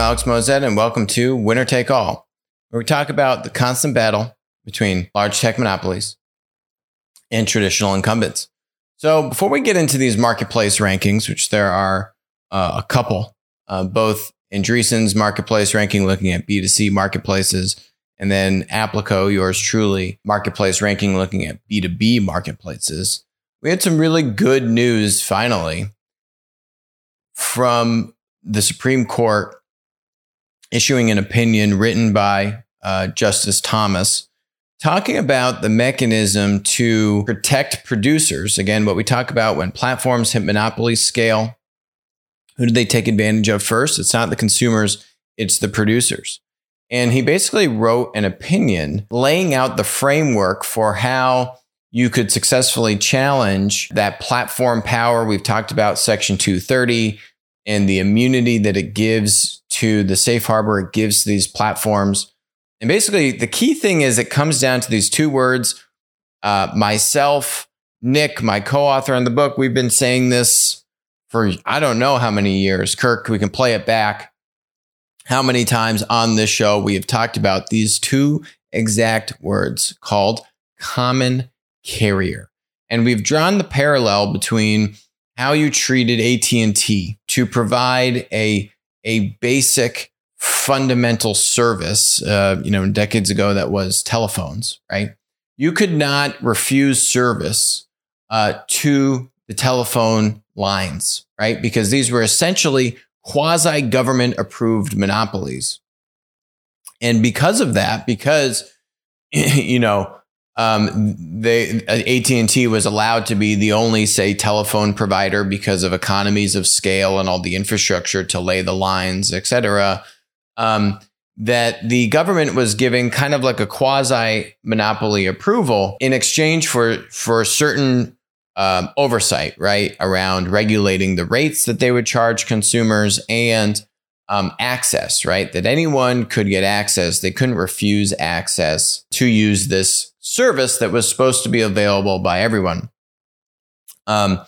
Alex Moazed, and welcome to Winner Take All, where we talk about the constant battle between large tech monopolies and traditional incumbents. So, before we get into these marketplace rankings, which there are uh, a couple, uh, both Andreessen's marketplace ranking looking at B2C marketplaces, and then Applico, yours truly, marketplace ranking looking at B2B marketplaces. We had some really good news finally from the Supreme Court issuing an opinion written by uh, Justice Thomas talking about the mechanism to protect producers. Again, what we talk about when platforms hit monopoly scale, who do they take advantage of first? It's not the consumers, it's the producers. And he basically wrote an opinion laying out the framework for how you could successfully challenge that platform power. We've talked about Section 230 and the immunity that it gives to the safe harbor it gives these platforms. And basically, the key thing is it comes down to these two words uh, myself, Nick, my co author on the book. We've been saying this for I don't know how many years. Kirk, we can play it back. How many times on this show we have talked about these two exact words called common carrier. And we've drawn the parallel between how you treated AT&T to provide a, a basic fundamental service, uh, you know, decades ago that was telephones, right? You could not refuse service uh, to the telephone lines, right? Because these were essentially quasi government approved monopolies. And because of that, because, you know, um, they AT and T was allowed to be the only, say, telephone provider because of economies of scale and all the infrastructure to lay the lines, et cetera. Um, that the government was giving kind of like a quasi monopoly approval in exchange for for certain um, oversight, right, around regulating the rates that they would charge consumers and um, access, right? That anyone could get access. They couldn't refuse access to use this service that was supposed to be available by everyone. Um,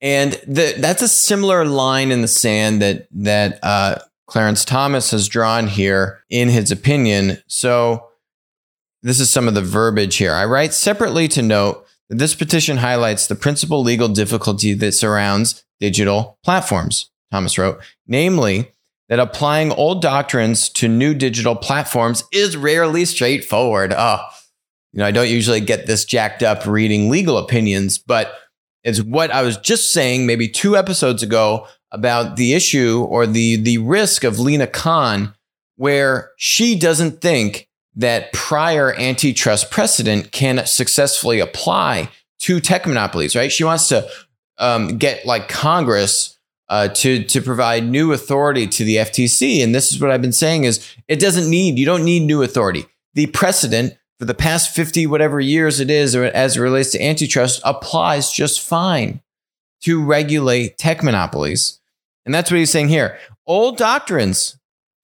and the, that's a similar line in the sand that that uh, Clarence Thomas has drawn here in his opinion. So this is some of the verbiage here. I write separately to note that this petition highlights the principal legal difficulty that surrounds digital platforms. Thomas wrote, namely that applying old doctrines to new digital platforms is rarely straightforward. Oh, you know, I don't usually get this jacked up reading legal opinions, but it's what I was just saying maybe two episodes ago about the issue or the the risk of Lina Khan, where she doesn't think that prior antitrust precedent can successfully apply to tech monopolies. Right? She wants to um, get like Congress uh, to to provide new authority to the FTC. And this is what I've been saying: is it doesn't need you don't need new authority. The precedent for the past fifty whatever years it is, as it relates to antitrust, applies just fine to regulate tech monopolies. And that's what he's saying here. Old doctrines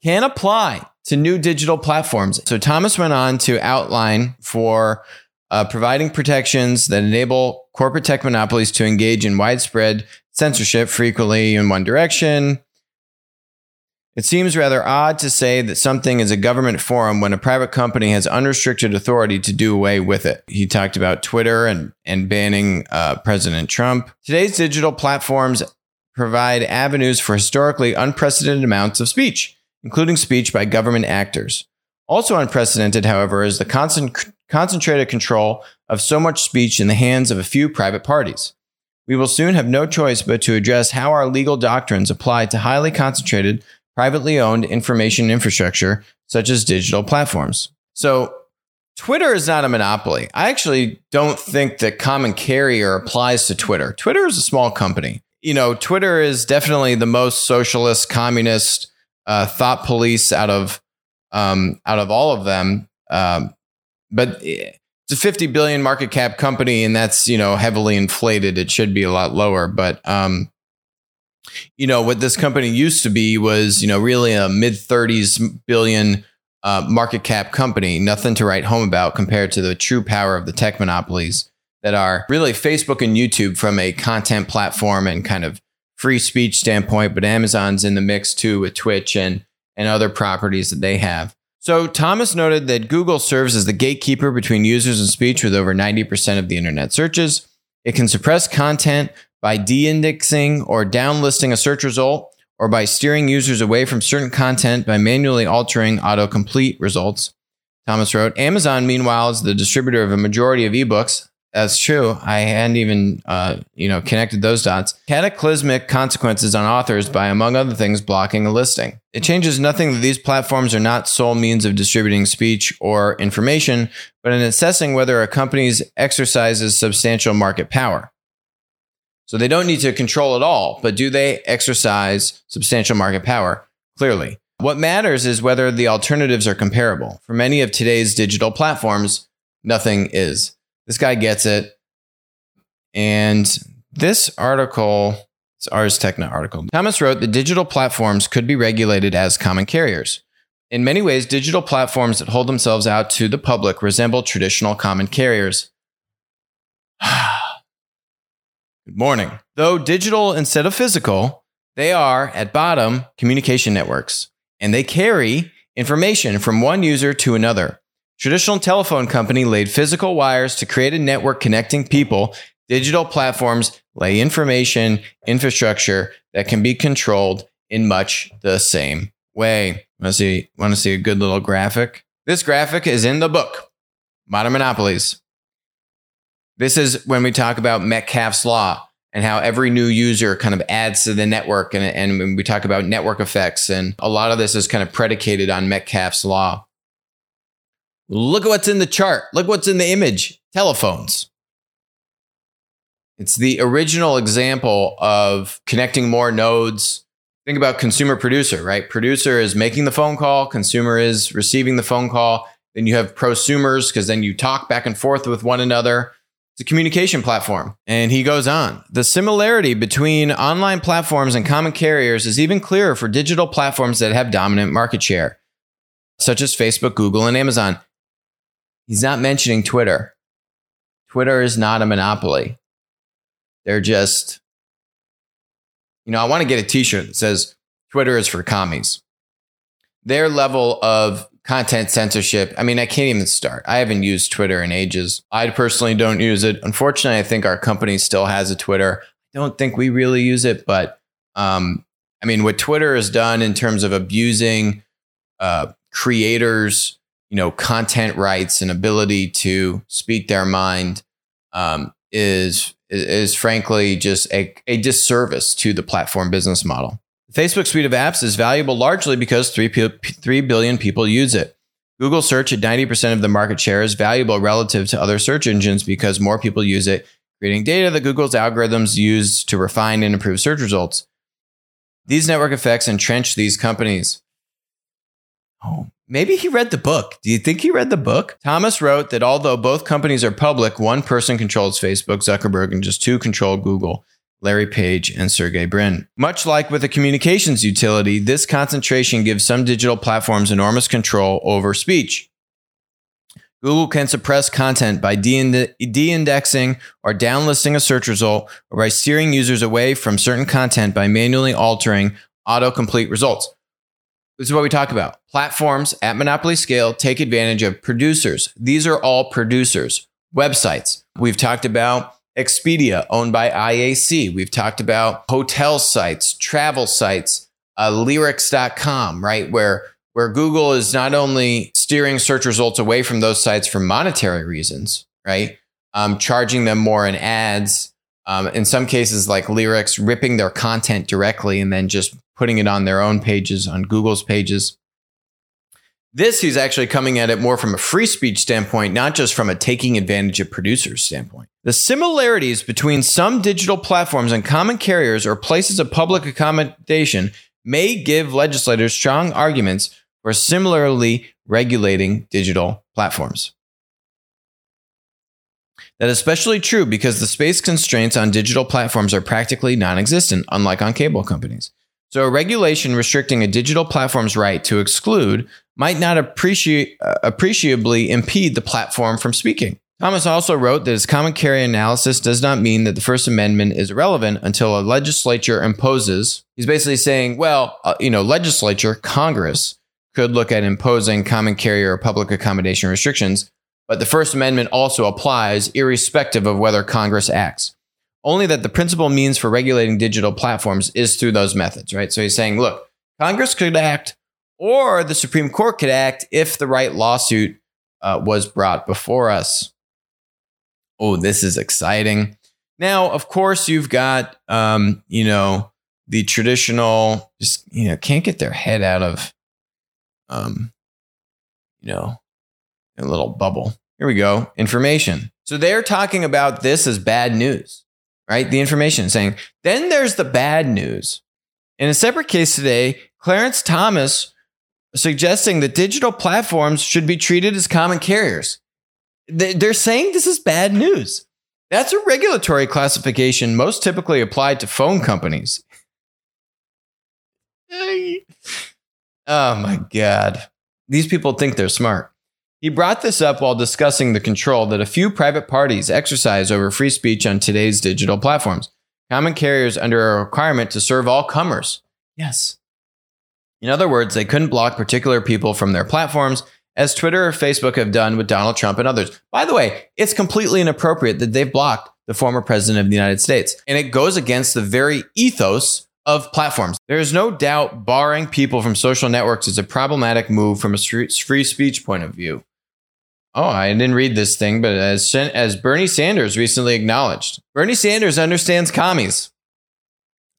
can apply to new digital platforms. So Thomas went on to outline for uh, providing protections that enable corporate tech monopolies to engage in widespread censorship frequently in one direction. It seems rather odd to say that something is a government forum when a private company has unrestricted authority to do away with it. He talked about Twitter and, and banning uh, President Trump. Today's digital platforms provide avenues for historically unprecedented amounts of speech, including speech by government actors. Also unprecedented, however, is the constant, concentrated control of so much speech in the hands of a few private parties we will soon have no choice but to address how our legal doctrines apply to highly concentrated, privately owned information infrastructure, such as digital platforms. So, Twitter is not a monopoly. I actually don't think that common carrier applies to Twitter. Twitter is a small company. You know, Twitter is definitely the most socialist, communist uh, thought police out of um, out of all of them. Um, but it's a 50 billion market cap company and that's you know heavily inflated it should be a lot lower but um you know what this company used to be was you know really a mid 30s billion uh, market cap company nothing to write home about compared to the true power of the tech monopolies that are really facebook and youtube from a content platform and kind of free speech standpoint but amazon's in the mix too with twitch and and other properties that they have. So, Thomas noted that Google serves as the gatekeeper between users and speech with over 90% of the internet searches. It can suppress content by de indexing or downlisting a search result, or by steering users away from certain content by manually altering autocomplete results. Thomas wrote Amazon, meanwhile, is the distributor of a majority of ebooks. That's true. I hadn't even, uh, you know, connected those dots. Cataclysmic consequences on authors by, among other things, blocking a listing. It changes nothing that these platforms are not sole means of distributing speech or information, but in assessing whether a company's exercises substantial market power. So they don't need to control it all, but do they exercise substantial market power? Clearly. What matters is whether the alternatives are comparable. For many of today's digital platforms, nothing is. This guy gets it. And this article, it's Ars Technica article. Thomas wrote the digital platforms could be regulated as common carriers. In many ways, digital platforms that hold themselves out to the public resemble traditional common carriers. Good morning. Though digital instead of physical, they are at bottom communication networks and they carry information from one user to another. Traditional telephone company laid physical wires to create a network connecting people. Digital platforms lay information infrastructure that can be controlled in much the same way. Want to see? Want to see a good little graphic? This graphic is in the book, Modern Monopolies. This is when we talk about Metcalfe's law and how every new user kind of adds to the network. And, and we talk about network effects, and a lot of this is kind of predicated on Metcalfe's law. Look at what's in the chart. Look what's in the image telephones. It's the original example of connecting more nodes. Think about consumer producer, right? Producer is making the phone call, consumer is receiving the phone call. Then you have prosumers because then you talk back and forth with one another. It's a communication platform. And he goes on the similarity between online platforms and common carriers is even clearer for digital platforms that have dominant market share, such as Facebook, Google, and Amazon. He's not mentioning Twitter. Twitter is not a monopoly. They're just, you know, I want to get a t shirt that says Twitter is for commies. Their level of content censorship. I mean, I can't even start. I haven't used Twitter in ages. I personally don't use it. Unfortunately, I think our company still has a Twitter. I don't think we really use it, but um, I mean, what Twitter has done in terms of abusing uh, creators, you know, content rights and ability to speak their mind um, is, is frankly just a, a disservice to the platform business model. Facebook suite of apps is valuable largely because 3, 3 billion people use it. Google search at 90% of the market share is valuable relative to other search engines because more people use it, creating data that Google's algorithms use to refine and improve search results. These network effects entrench these companies. Oh, maybe he read the book. Do you think he read the book? Thomas wrote that although both companies are public, one person controls Facebook, Zuckerberg, and just two control Google. Larry Page, and Sergey Brin. Much like with a communications utility, this concentration gives some digital platforms enormous control over speech. Google can suppress content by de indexing or downlisting a search result or by steering users away from certain content by manually altering autocomplete results. This is what we talk about. Platforms at monopoly scale take advantage of producers. These are all producers, websites. We've talked about Expedia, owned by IAC. We've talked about hotel sites, travel sites, uh, lyrics.com, right? Where, where Google is not only steering search results away from those sites for monetary reasons, right? Um, charging them more in ads. Um, in some cases, like Lyrics, ripping their content directly and then just putting it on their own pages, on Google's pages. This, he's actually coming at it more from a free speech standpoint, not just from a taking advantage of producers standpoint. The similarities between some digital platforms and common carriers or places of public accommodation may give legislators strong arguments for similarly regulating digital platforms. That is especially true because the space constraints on digital platforms are practically non existent, unlike on cable companies. So, a regulation restricting a digital platform's right to exclude might not appreciate, uh, appreciably impede the platform from speaking. Thomas also wrote that his common carrier analysis does not mean that the First Amendment is irrelevant until a legislature imposes. He's basically saying, well, uh, you know, legislature, Congress could look at imposing common carrier or public accommodation restrictions, but the First Amendment also applies irrespective of whether Congress acts. Only that the principal means for regulating digital platforms is through those methods, right? So he's saying, look, Congress could act or the Supreme Court could act if the right lawsuit uh, was brought before us oh, this is exciting. Now, of course, you've got, um, you know, the traditional, just, you know, can't get their head out of, um, you know, a little bubble. Here we go. Information. So they're talking about this as bad news, right? The information saying, then there's the bad news. In a separate case today, Clarence Thomas suggesting that digital platforms should be treated as common carriers. They're saying this is bad news. That's a regulatory classification most typically applied to phone companies. oh my God. These people think they're smart. He brought this up while discussing the control that a few private parties exercise over free speech on today's digital platforms. Common carriers under a requirement to serve all comers. Yes. In other words, they couldn't block particular people from their platforms as Twitter or Facebook have done with Donald Trump and others. By the way, it's completely inappropriate that they've blocked the former president of the United States. And it goes against the very ethos of platforms. There is no doubt barring people from social networks is a problematic move from a free speech point of view. Oh, I didn't read this thing, but as, as Bernie Sanders recently acknowledged, Bernie Sanders understands commies.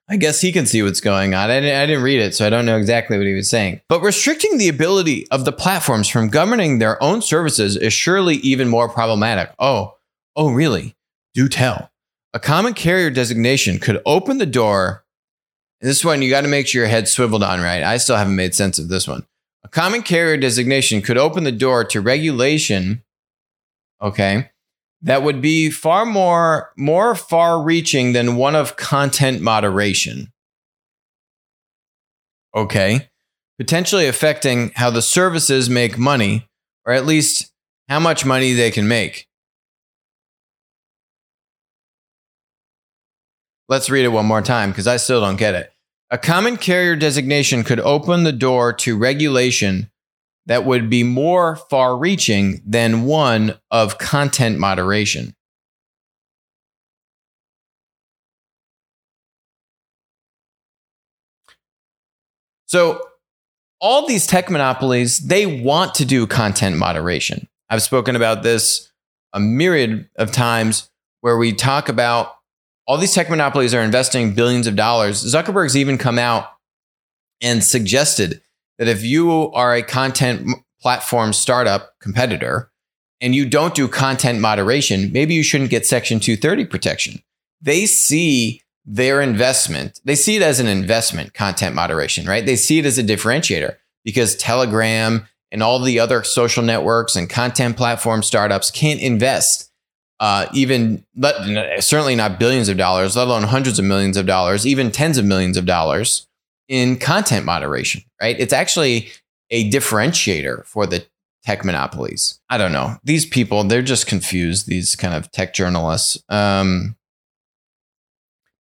I guess he can see what's going on. I didn't, I didn't read it, so I don't know exactly what he was saying. But restricting the ability of the platforms from governing their own services is surely even more problematic. Oh, oh, really? Do tell. A common carrier designation could open the door. This one you got to make sure your head swiveled on right. I still haven't made sense of this one. A common carrier designation could open the door to regulation, okay, that would be far more more far reaching than one of content moderation. Okay potentially affecting how the services make money or at least how much money they can make. Let's read it one more time because i still don't get it a common carrier designation could open the door to regulation that would be more far reaching than one of content moderation. So, all these tech monopolies, they want to do content moderation. I've spoken about this a myriad of times where we talk about all these tech monopolies are investing billions of dollars. Zuckerberg's even come out and suggested that if you are a content platform startup competitor and you don't do content moderation, maybe you shouldn't get Section 230 protection. They see their investment, they see it as an investment, content moderation, right? They see it as a differentiator because Telegram and all the other social networks and content platform startups can't invest uh, even certainly not billions of dollars, let alone hundreds of millions of dollars, even tens of millions of dollars in content moderation, right? It's actually a differentiator for the tech monopolies. I don't know. These people, they're just confused, these kind of tech journalists. Um,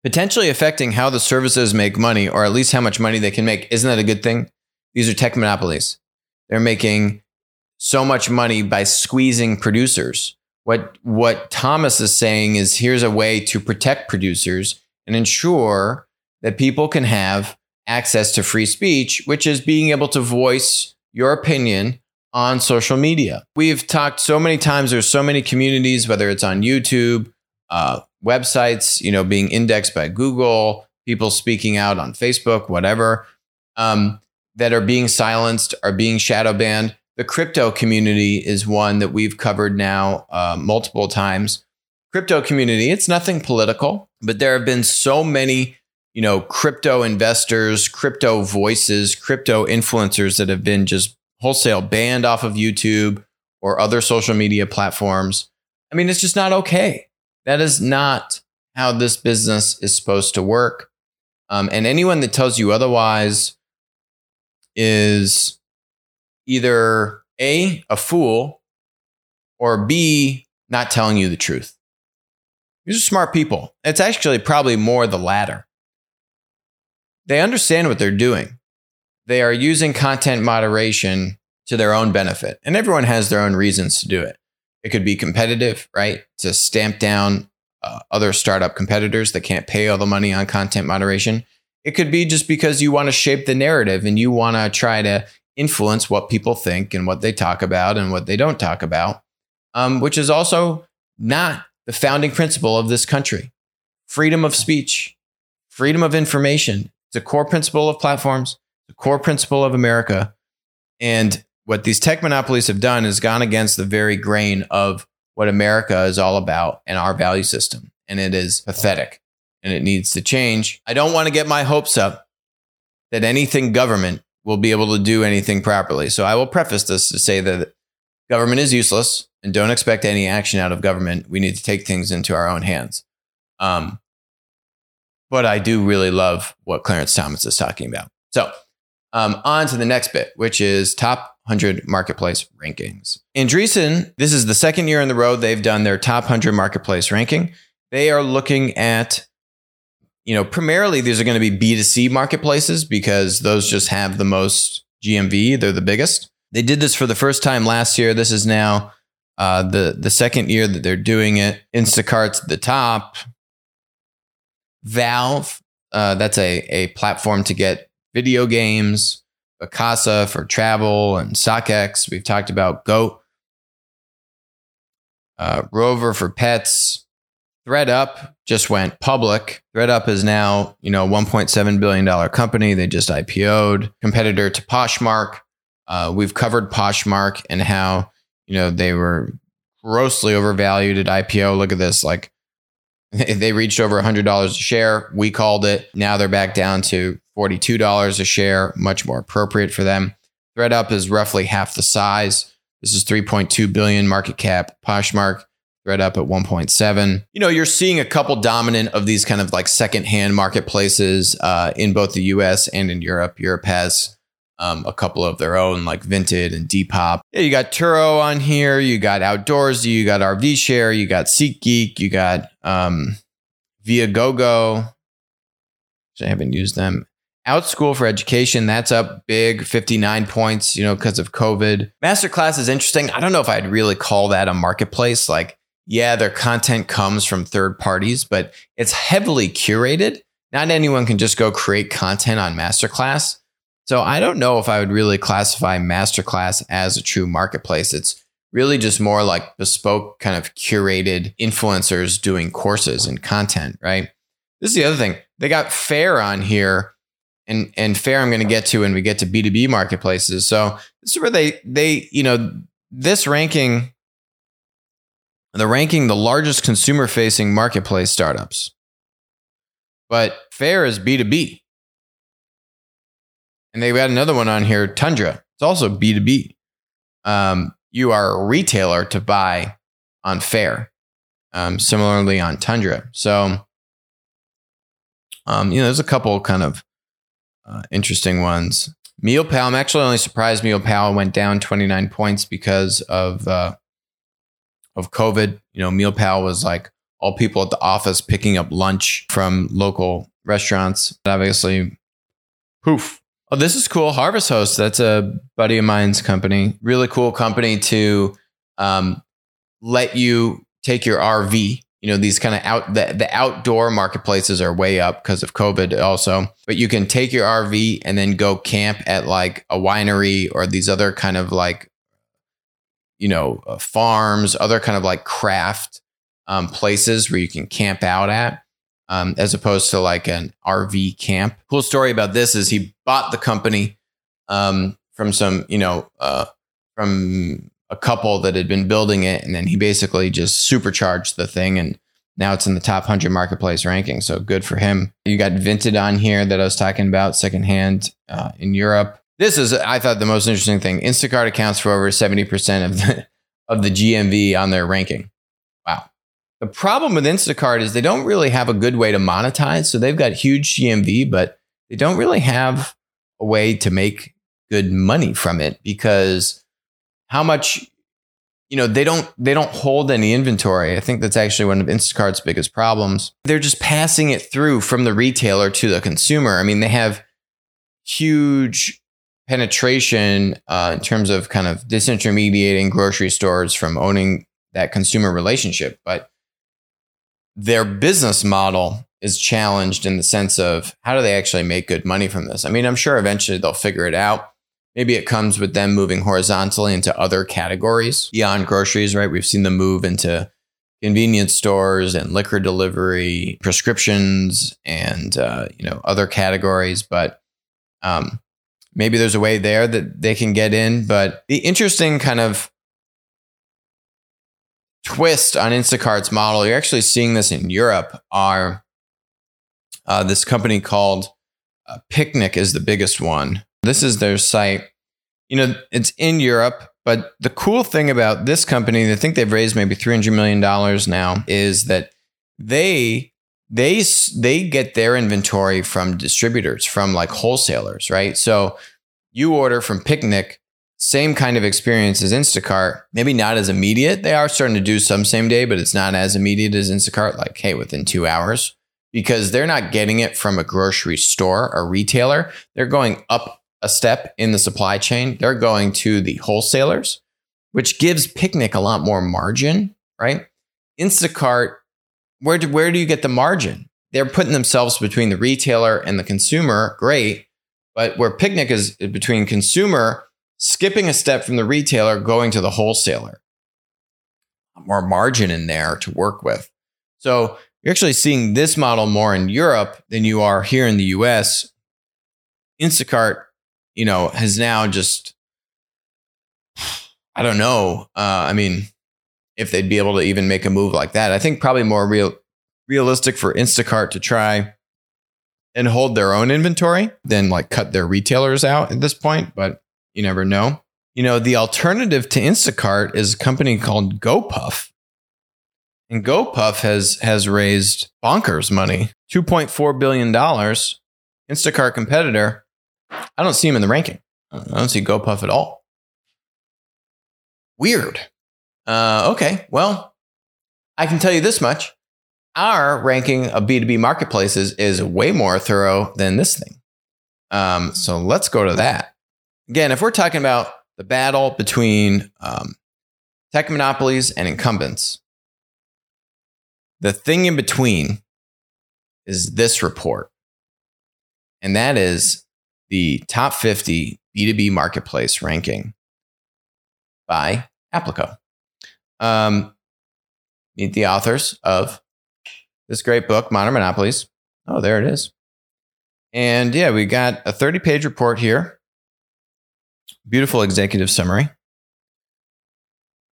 potentially affecting how the services make money, or at least how much money they can make. Isn't that a good thing? These are tech monopolies. They're making so much money by squeezing producers. What, what Thomas is saying is here's a way to protect producers and ensure that people can have access to free speech, which is being able to voice your opinion on social media. We've talked so many times, there's so many communities, whether it's on YouTube, uh, websites, you know, being indexed by Google, people speaking out on Facebook, whatever, um, that are being silenced, are being shadow banned. The crypto community is one that we've covered now uh, multiple times. Crypto community, it's nothing political, but there have been so many you know, crypto investors, crypto voices, crypto influencers that have been just wholesale banned off of YouTube or other social media platforms. I mean, it's just not okay. That is not how this business is supposed to work. Um, and anyone that tells you otherwise is either A, a fool, or B, not telling you the truth. These are smart people. It's actually probably more the latter. They understand what they're doing. They are using content moderation to their own benefit, and everyone has their own reasons to do it. It could be competitive, right? To stamp down uh, other startup competitors that can't pay all the money on content moderation. It could be just because you want to shape the narrative and you want to try to influence what people think and what they talk about and what they don't talk about, um, which is also not the founding principle of this country. Freedom of speech, freedom of information. It's a core principle of platforms, the core principle of America. And what these tech monopolies have done is gone against the very grain of what America is all about and our value system. And it is pathetic and it needs to change. I don't want to get my hopes up that anything government will be able to do anything properly. So I will preface this to say that government is useless and don't expect any action out of government. We need to take things into our own hands. Um, but I do really love what Clarence Thomas is talking about. So um, on to the next bit, which is top 100 marketplace rankings. Andreessen, this is the second year in the row they've done their top 100 marketplace ranking. They are looking at you know, primarily these are going to be B2C marketplaces because those just have the most GMV. They're the biggest. They did this for the first time last year. This is now uh, the the second year that they're doing it. Instacart's at the top. Valve, uh, that's a a platform to get video games. Vacasa for travel and StockX. We've talked about Goat. Uh, Rover for pets. ThredUp just went public. ThredUp is now, you know, 1.7 billion dollar company. They just IPO'd, competitor to Poshmark. Uh, we've covered Poshmark and how, you know, they were grossly overvalued at IPO. Look at this, like they reached over $100 a share. We called it. Now they're back down to $42 a share, much more appropriate for them. ThredUp is roughly half the size. This is 3.2 billion market cap. Poshmark right up at 1.7. You know, you're seeing a couple dominant of these kind of like secondhand marketplaces uh, in both the US and in Europe. Europe has um, a couple of their own, like Vinted and Depop. Yeah, you got Turo on here. You got Outdoorsy. You got RV Share. You got SeatGeek. You got um, Viagogo. I haven't used them. Outschool for Education, that's up big, 59 points, you know, because of COVID. Masterclass is interesting. I don't know if I'd really call that a marketplace. Like yeah, their content comes from third parties, but it's heavily curated. Not anyone can just go create content on Masterclass. So I don't know if I would really classify Masterclass as a true marketplace. It's really just more like bespoke, kind of curated influencers doing courses and content, right? This is the other thing. They got Faire on here, and and Faire I'm going to get to when we get to B2B marketplaces. So this is where they they you know this ranking they're ranking the largest consumer facing marketplace startups. But Faire is B2B. And they've got another one on here, Tundra. It's also B2B. Um, you are a retailer to buy on Faire, Um, similarly on Tundra. So, um, you know, there's a couple kind of uh, interesting ones. MealPal, I'm actually only surprised MealPal went down 29 points because of uh, of COVID. You know, MealPal was like all people at the office picking up lunch from local restaurants. And Obviously, poof. Oh, this is cool. Harvest Host. That's a buddy of mine's company. Really cool company to um, let you take your RV. You know, these kind of out the, the outdoor marketplaces are way up because of COVID also. But you can take your RV and then go camp at like a winery or these other kind of like you know, uh, farms, other kind of like craft um, places where you can camp out at, um, as opposed to like an RV camp. Cool story about this is he bought the company um, from some, you know, uh, from a couple that had been building it, and then he basically just supercharged the thing, and now it's in the top 100 marketplace ranking. So good for him. You got Vinted on here that I was talking about, secondhand uh, in Europe. This is, I thought, the most interesting thing. Instacart accounts for over 70% of the, of the GMV on their ranking. Wow. The problem with Instacart is they don't really have a good way to monetize. So they've got huge GMV, but they don't really have a way to make good money from it because how much you know they don't they don't hold any inventory. I think that's actually one of Instacart's biggest problems. They're just passing it through from the retailer to the consumer. I mean, they have huge penetration uh, in terms of kind of disintermediating grocery stores from owning that consumer relationship, but their business model is challenged in the sense of how do they actually make good money from this? I mean, I'm sure eventually they'll figure it out. Maybe it comes with them moving horizontally into other categories beyond groceries, right? We've seen them move into convenience stores and liquor delivery, prescriptions, and uh, you know other categories. But um, maybe there's a way there that they can get in. But the interesting kind of twist on Instacart's model, you're actually seeing this in Europe. Are uh, this company called uh, Picnic is the biggest one this is their site. You know, it's in Europe, but the cool thing about this company, I think they've raised maybe $300 million now, is that they they they get their inventory from distributors, from like wholesalers, right? So you order from Picnic, same kind of experience as Instacart, maybe not as immediate. They are starting to do some same day, but it's not as immediate as Instacart, like, hey, within two hours, because they're not getting it from a grocery store or retailer. They're going up a step in the supply chain. They're going to the wholesalers, which gives Picnic a lot more margin, right? Instacart, where do, where do you get the margin? They're putting themselves between the retailer and the consumer, great. But where Picnic is between consumer, skipping a step from the retailer, going to the wholesaler. More margin in there to work with. So you're actually seeing this model more in Europe than you are here in the US. Instacart you know, has now just, I don't know. Uh, I mean, if they'd be able to even make a move like that, I think probably more real, realistic for Instacart to try and hold their own inventory than like cut their retailers out at this point. But you never know. You know, the alternative to Instacart is a company called GoPuff. And GoPuff has has raised bonkers money, two point four billion dollars. Instacart competitor I don't see him in the ranking. I don't see GoPuff at all. Weird. Uh, okay, well, I can tell you this much. Our ranking of B2B marketplaces is way more thorough than this thing. Um, so let's go to that. Again, if we're talking about the battle between um, tech monopolies and incumbents, the thing in between is this report. And that is the top 50 B2B marketplace ranking by Applico. Um, meet the authors of this great book, Modern Monopolies. Oh, there it is. And yeah, we got a 30 page report here. Beautiful executive summary.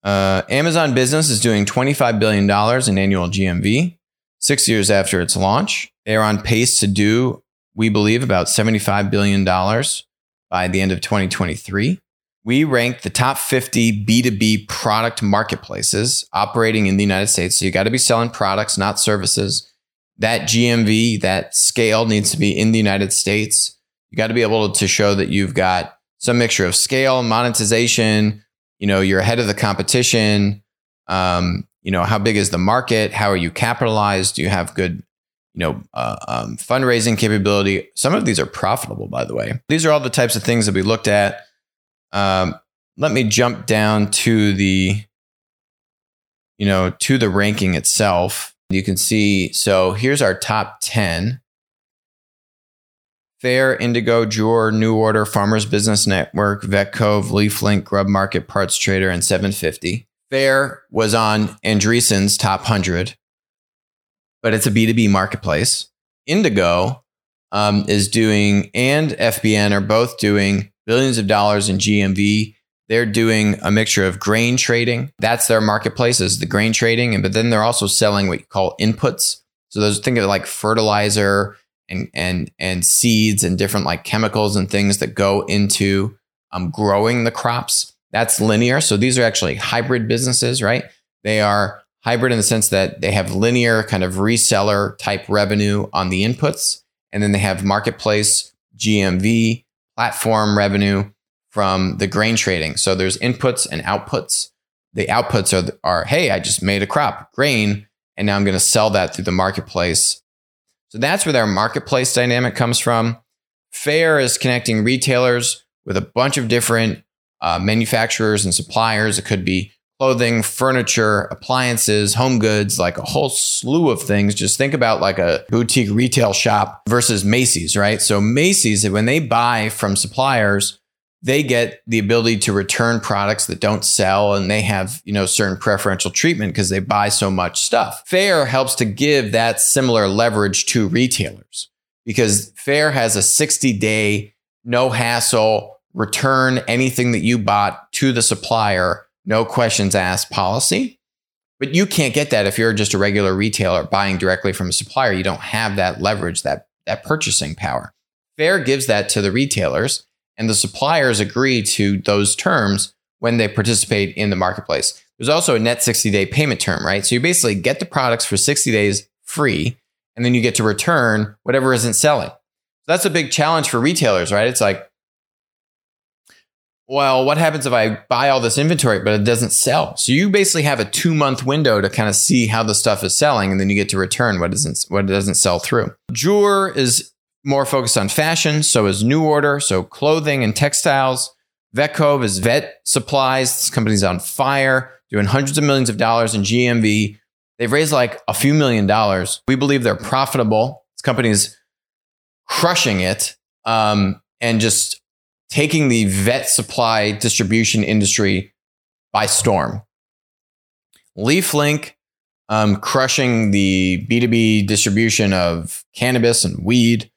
Uh, Amazon Business is doing $25 billion in annual GMV six years after its launch. They are on pace to do we believe, about $75 billion by the end of 2023. We ranked the top 50 B2B product marketplaces operating in the United States. So you got to be selling products, not services. That GMV, that scale needs to be in the United States. You got to be able to show that you've got some mixture of scale, monetization, you know, you're ahead of the competition. Um, you know, how big is the market? How are you capitalized? Do you have good you know, uh, um, fundraising capability. Some of these are profitable, by the way. These are all the types of things that we looked at. Um, let me jump down to the, you know, to the ranking itself. You can see, so here's our top 10. Faire, Indigo, Joor, New Order, Farmers Business Network, Vet Vetcove, LeafLink, Grub Market, Parts Trader, and 750. Faire was on Andreessen's top 100 but it's a B2B marketplace. Indigo um, is doing, and FBN are both doing billions of dollars in GMV. They're doing a mixture of grain trading. That's their marketplace is the grain trading. And but then they're also selling what you call inputs. So those think of like fertilizer and and and seeds and different like chemicals and things that go into um, growing the crops. That's linear. So these are actually hybrid businesses, right? They are hybrid in the sense that they have linear kind of reseller type revenue on the inputs, and then they have marketplace GMV platform revenue from the grain trading. So there's inputs and outputs the outputs are, are hey, I just made a crop, grain, and now I'm going to sell that through the marketplace. So that's where their marketplace dynamic comes from. Faire is connecting retailers with a bunch of different uh, manufacturers and suppliers. It could be clothing, furniture, appliances, home goods, like a whole slew of things. Just think about like a boutique retail shop versus Macy's, right? So Macy's, when they buy from suppliers, they get the ability to return products that don't sell and they have, you know, certain preferential treatment because they buy so much stuff. Faire helps to give that similar leverage to retailers because Faire has a 60 day, no hassle, return anything that you bought to the supplier, no questions asked policy. But you can't get that if you're just a regular retailer buying directly from a supplier. You don't have that leverage, that, that purchasing power. Faire gives that to the retailers and the suppliers agree to those terms when they participate in the marketplace. There's also a net 60 day payment term, right? So you basically get the products for 60 days free, and then you get to return whatever isn't selling. So that's a big challenge for retailers, right? It's like, well, what happens if I buy all this inventory, but it doesn't sell? So you basically have a two month window to kind of see how the stuff is selling, and then you get to return what doesn't what doesn't sell through. Joor is more focused on fashion. So is New Order. So clothing and textiles. Vetcove is vet supplies. This company's on fire, doing hundreds of millions of dollars in GMV. They've raised like a few million dollars. We believe they're profitable. This company is crushing it um, and just taking the vet supply distribution industry by storm. LeafLink, um, crushing the B2B distribution of cannabis and weed.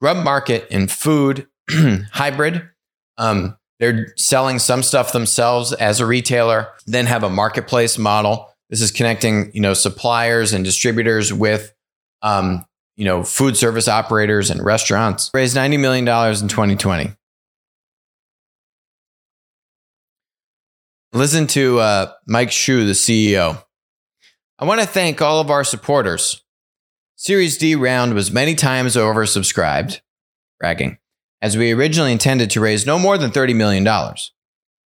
Grub Market in food hybrid. Um, they're selling some stuff themselves as a retailer, then have a marketplace model. This is connecting, you know, suppliers and distributors with, um, you know, food service operators and restaurants. Raised $90 million in 2020. Listen to uh, Mike Xu, the CEO. I want to thank all of our supporters Series D round was many times oversubscribed, bragging, as we originally intended to raise no more than $30 million.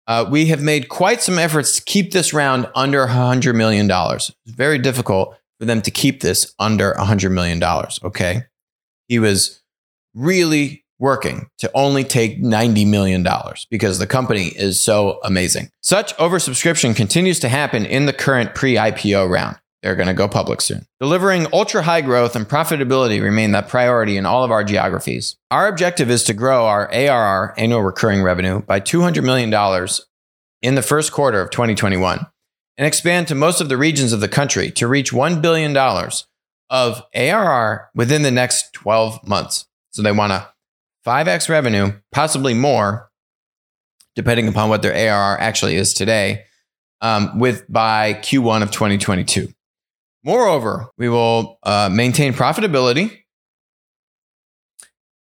Uh, we have made quite some efforts to keep this round under $100 million. It's very difficult for them to keep this under $100 million, okay? He was really working to only take $90 million because the company is so amazing. Such oversubscription continues to happen in the current pre IPO round. They're going to go public soon. Delivering ultra high growth and profitability remain the priority in all of our geographies. Our objective is to grow our ARR, annual recurring revenue, by $200 million in the first quarter of 2021 and expand to most of the regions of the country to reach $1 billion of ARR within the next 12 months. So they want a 5x revenue, possibly more, depending upon what their ARR actually is today, um, with by Q1 of 2022. Moreover, we will uh, maintain profitability.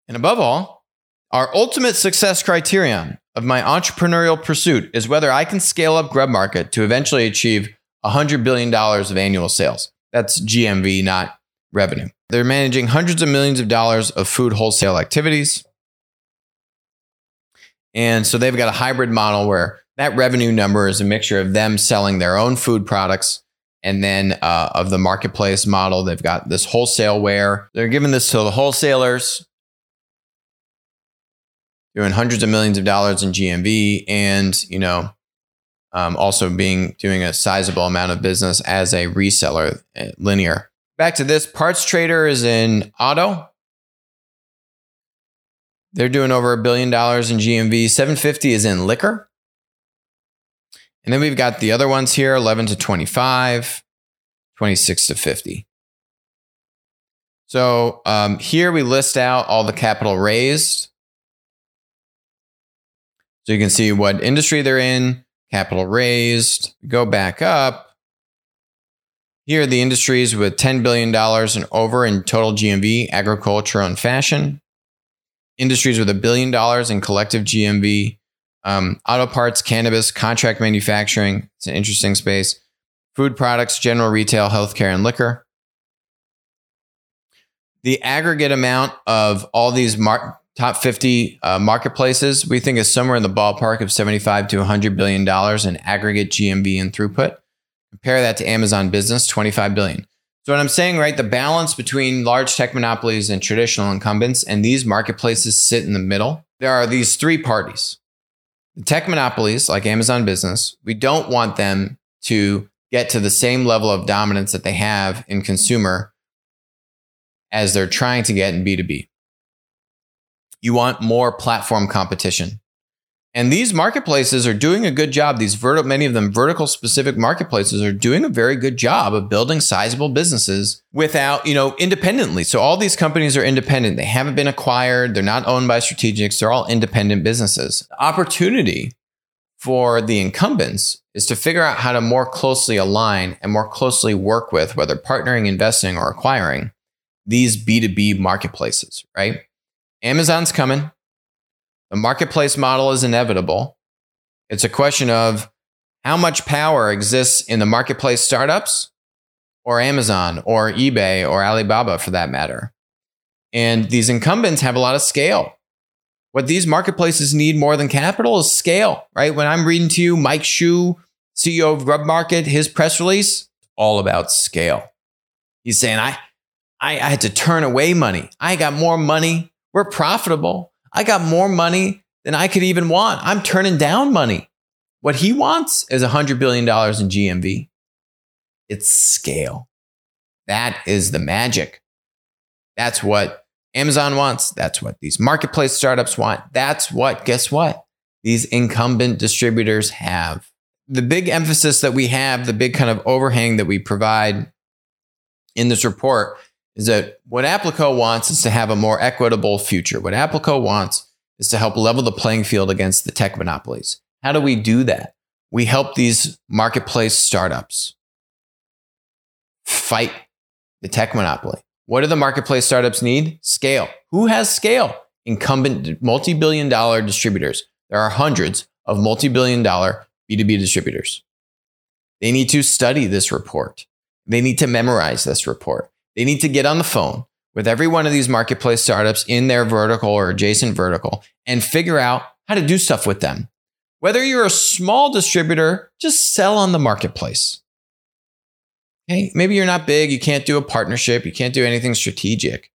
And above all, our ultimate success criterion of my entrepreneurial pursuit is whether I can scale up Grub Market to eventually achieve $100 billion of annual sales. That's GMV, not revenue. They're managing hundreds of millions of dollars of food wholesale activities. And so they've got a hybrid model where that revenue number is a mixture of them selling their own food products and then uh, of the marketplace model, they've got this wholesale where they're giving this to the wholesalers, doing hundreds of millions of dollars in GMV, and you know, um, also being doing a sizable amount of business as a reseller, uh, linear. Back to this, Parts Trader is in auto. They're doing over a billion dollars in GMV. 750 is in liquor. And then we've got the other ones here 11 to 25, 26 to 50. So um, here we list out all the capital raised. So you can see what industry they're in, capital raised. Go back up. Here are the industries with $10 billion and over in total GMV, agriculture and fashion. Industries with a billion dollars in collective GMV, um, auto parts, cannabis, contract manufacturing. It's an interesting space. Food products, general retail, healthcare, and liquor. The aggregate amount of all these mar- top 50 uh, marketplaces, we think is somewhere in the ballpark of 75 to 100 billion dollars in aggregate GMV and throughput. Compare that to Amazon Business, 25 billion. So what I'm saying, right, the balance between large tech monopolies and traditional incumbents and these marketplaces sit in the middle. There are these three parties. The tech monopolies like Amazon Business, we don't want them to get to the same level of dominance that they have in consumer as they're trying to get in B2B. You want more platform competition. And these marketplaces are doing a good job. These many of them vertical specific marketplaces are doing a very good job of building sizable businesses without, you know, independently. So all these companies are independent. They haven't been acquired. They're not owned by strategics. They're all independent businesses. Opportunity for the incumbents is to figure out how to more closely align and more closely work with, whether partnering, investing, or acquiring these B2B marketplaces, right? Amazon's coming. The marketplace model is inevitable. It's a question of how much power exists in the marketplace startups or Amazon or eBay or Alibaba for that matter. And these incumbents have a lot of scale. What these marketplaces need more than capital is scale, right? When I'm reading to you Mike Xu, CEO of GrubMarket, his press release, all about scale. He's saying, I, I, I had to turn away money. I got more money. We're profitable. I got more money than I could even want. I'm turning down money. What he wants is $100 billion in GMV. It's scale. That is the magic. That's what Amazon wants. That's what these marketplace startups want. That's what, guess what? These incumbent distributors have. The big emphasis that we have, the big kind of overhang that we provide in this report is that what Applico wants is to have a more equitable future. What Applico wants is to help level the playing field against the tech monopolies. How do we do that? We help these marketplace startups fight the tech monopoly. What do the marketplace startups need? Scale. Who has scale? Incumbent multi billion dollar distributors. There are hundreds of multi billion dollar B2B distributors. They need to study this report. They need to memorize this report. They need to get on the phone with every one of these marketplace startups in their vertical or adjacent vertical and figure out how to do stuff with them. Whether you're a small distributor, just sell on the marketplace. Okay, maybe you're not big, you can't do a partnership, you can't do anything strategic.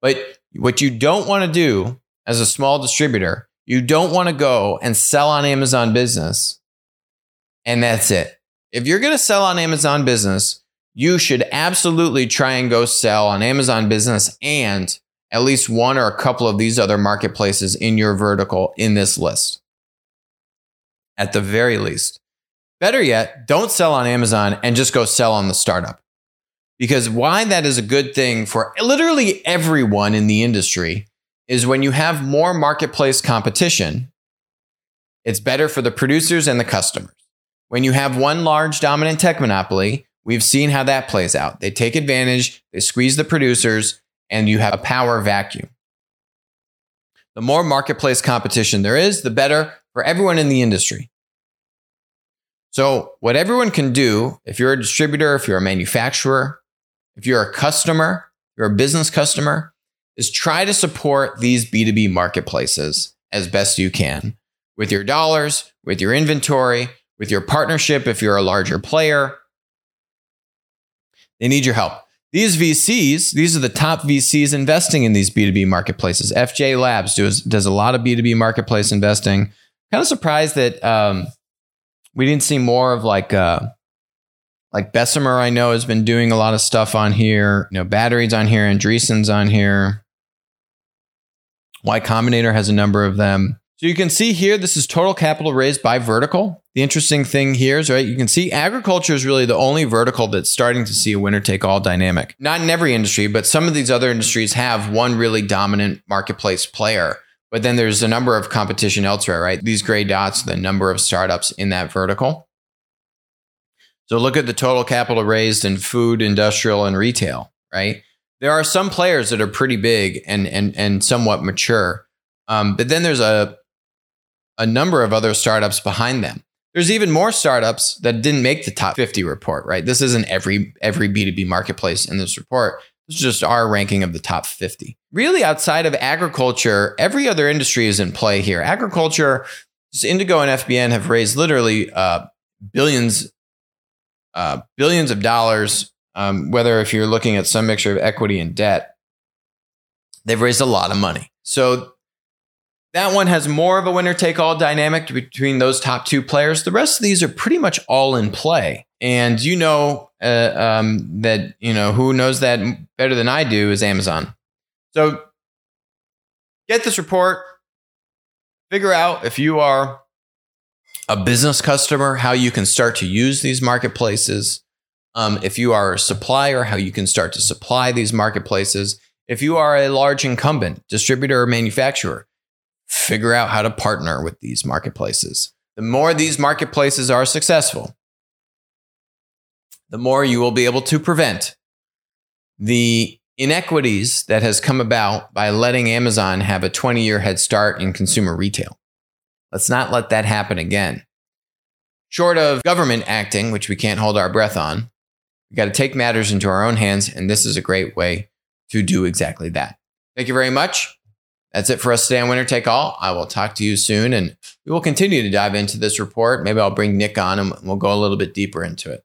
But what you don't want to do as a small distributor, you don't want to go and sell on Amazon business and that's it. If you're going to sell on Amazon business, you should absolutely try and go sell on Amazon business and at least one or a couple of these other marketplaces in your vertical in this list. At the very least. Better yet, don't sell on Amazon and just go sell on the startup. Because why that is a good thing for literally everyone in the industry is when you have more marketplace competition, it's better for the producers and the customers. When you have one large dominant tech monopoly, We've seen how that plays out. They take advantage, they squeeze the producers, and you have a power vacuum. The more marketplace competition there is, the better for everyone in the industry. So, what everyone can do, if you're a distributor, if you're a manufacturer, if you're a customer, you're a business customer, is try to support these B2B marketplaces as best you can with your dollars, with your inventory, with your partnership if you're a larger player, they need your help. These VCs, these are the top VCs investing in these B2B marketplaces. FJ Labs does, does a lot of B2B marketplace investing. Kind of surprised that um, we didn't see more of like uh, like Bessemer, I know, has been doing a lot of stuff on here. You know, Battery's on here, Andreessen's on here. Y Combinator has a number of them. So you can see here, this is total capital raised by vertical. The interesting thing here is, right, you can see agriculture is really the only vertical that's starting to see a winner take all dynamic. Not in every industry, but some of these other industries have one really dominant marketplace player. But then there's a number of competition elsewhere, right? These gray dots, the number of startups in that vertical. So look at the total capital raised in food, industrial, and retail, right? There are some players that are pretty big and and and somewhat mature. Um, but then there's a a number of other startups behind them. There's even more startups that didn't make the top 50 report, right? This isn't every every B2B marketplace in this report. This is just our ranking of the top 50. Really, outside of agriculture, every other industry is in play here. Agriculture, Indigo and FBN have raised literally uh, billions, uh, billions of dollars. Um, whether if you're looking at some mixture of equity and debt, they've raised a lot of money. So that one has more of a winner take all dynamic between those top two players. The rest of these are pretty much all in play. And you know uh, um, that, you know, who knows that better than I do is Amazon. So get this report, figure out if you are a business customer, how you can start to use these marketplaces. Um, if you are a supplier, how you can start to supply these marketplaces. If you are a large incumbent, distributor, or manufacturer, figure out how to partner with these marketplaces. The more these marketplaces are successful, the more you will be able to prevent the inequities that has come about by letting Amazon have a 20 year head start in consumer retail. Let's not let that happen again. Short of government acting, which we can't hold our breath on, we got to take matters into our own hands, and this is a great way to do exactly that. Thank you very much. That's it for us today on Winner Take All. I will talk to you soon and we will continue to dive into this report. Maybe I'll bring Nick on and we'll go a little bit deeper into it.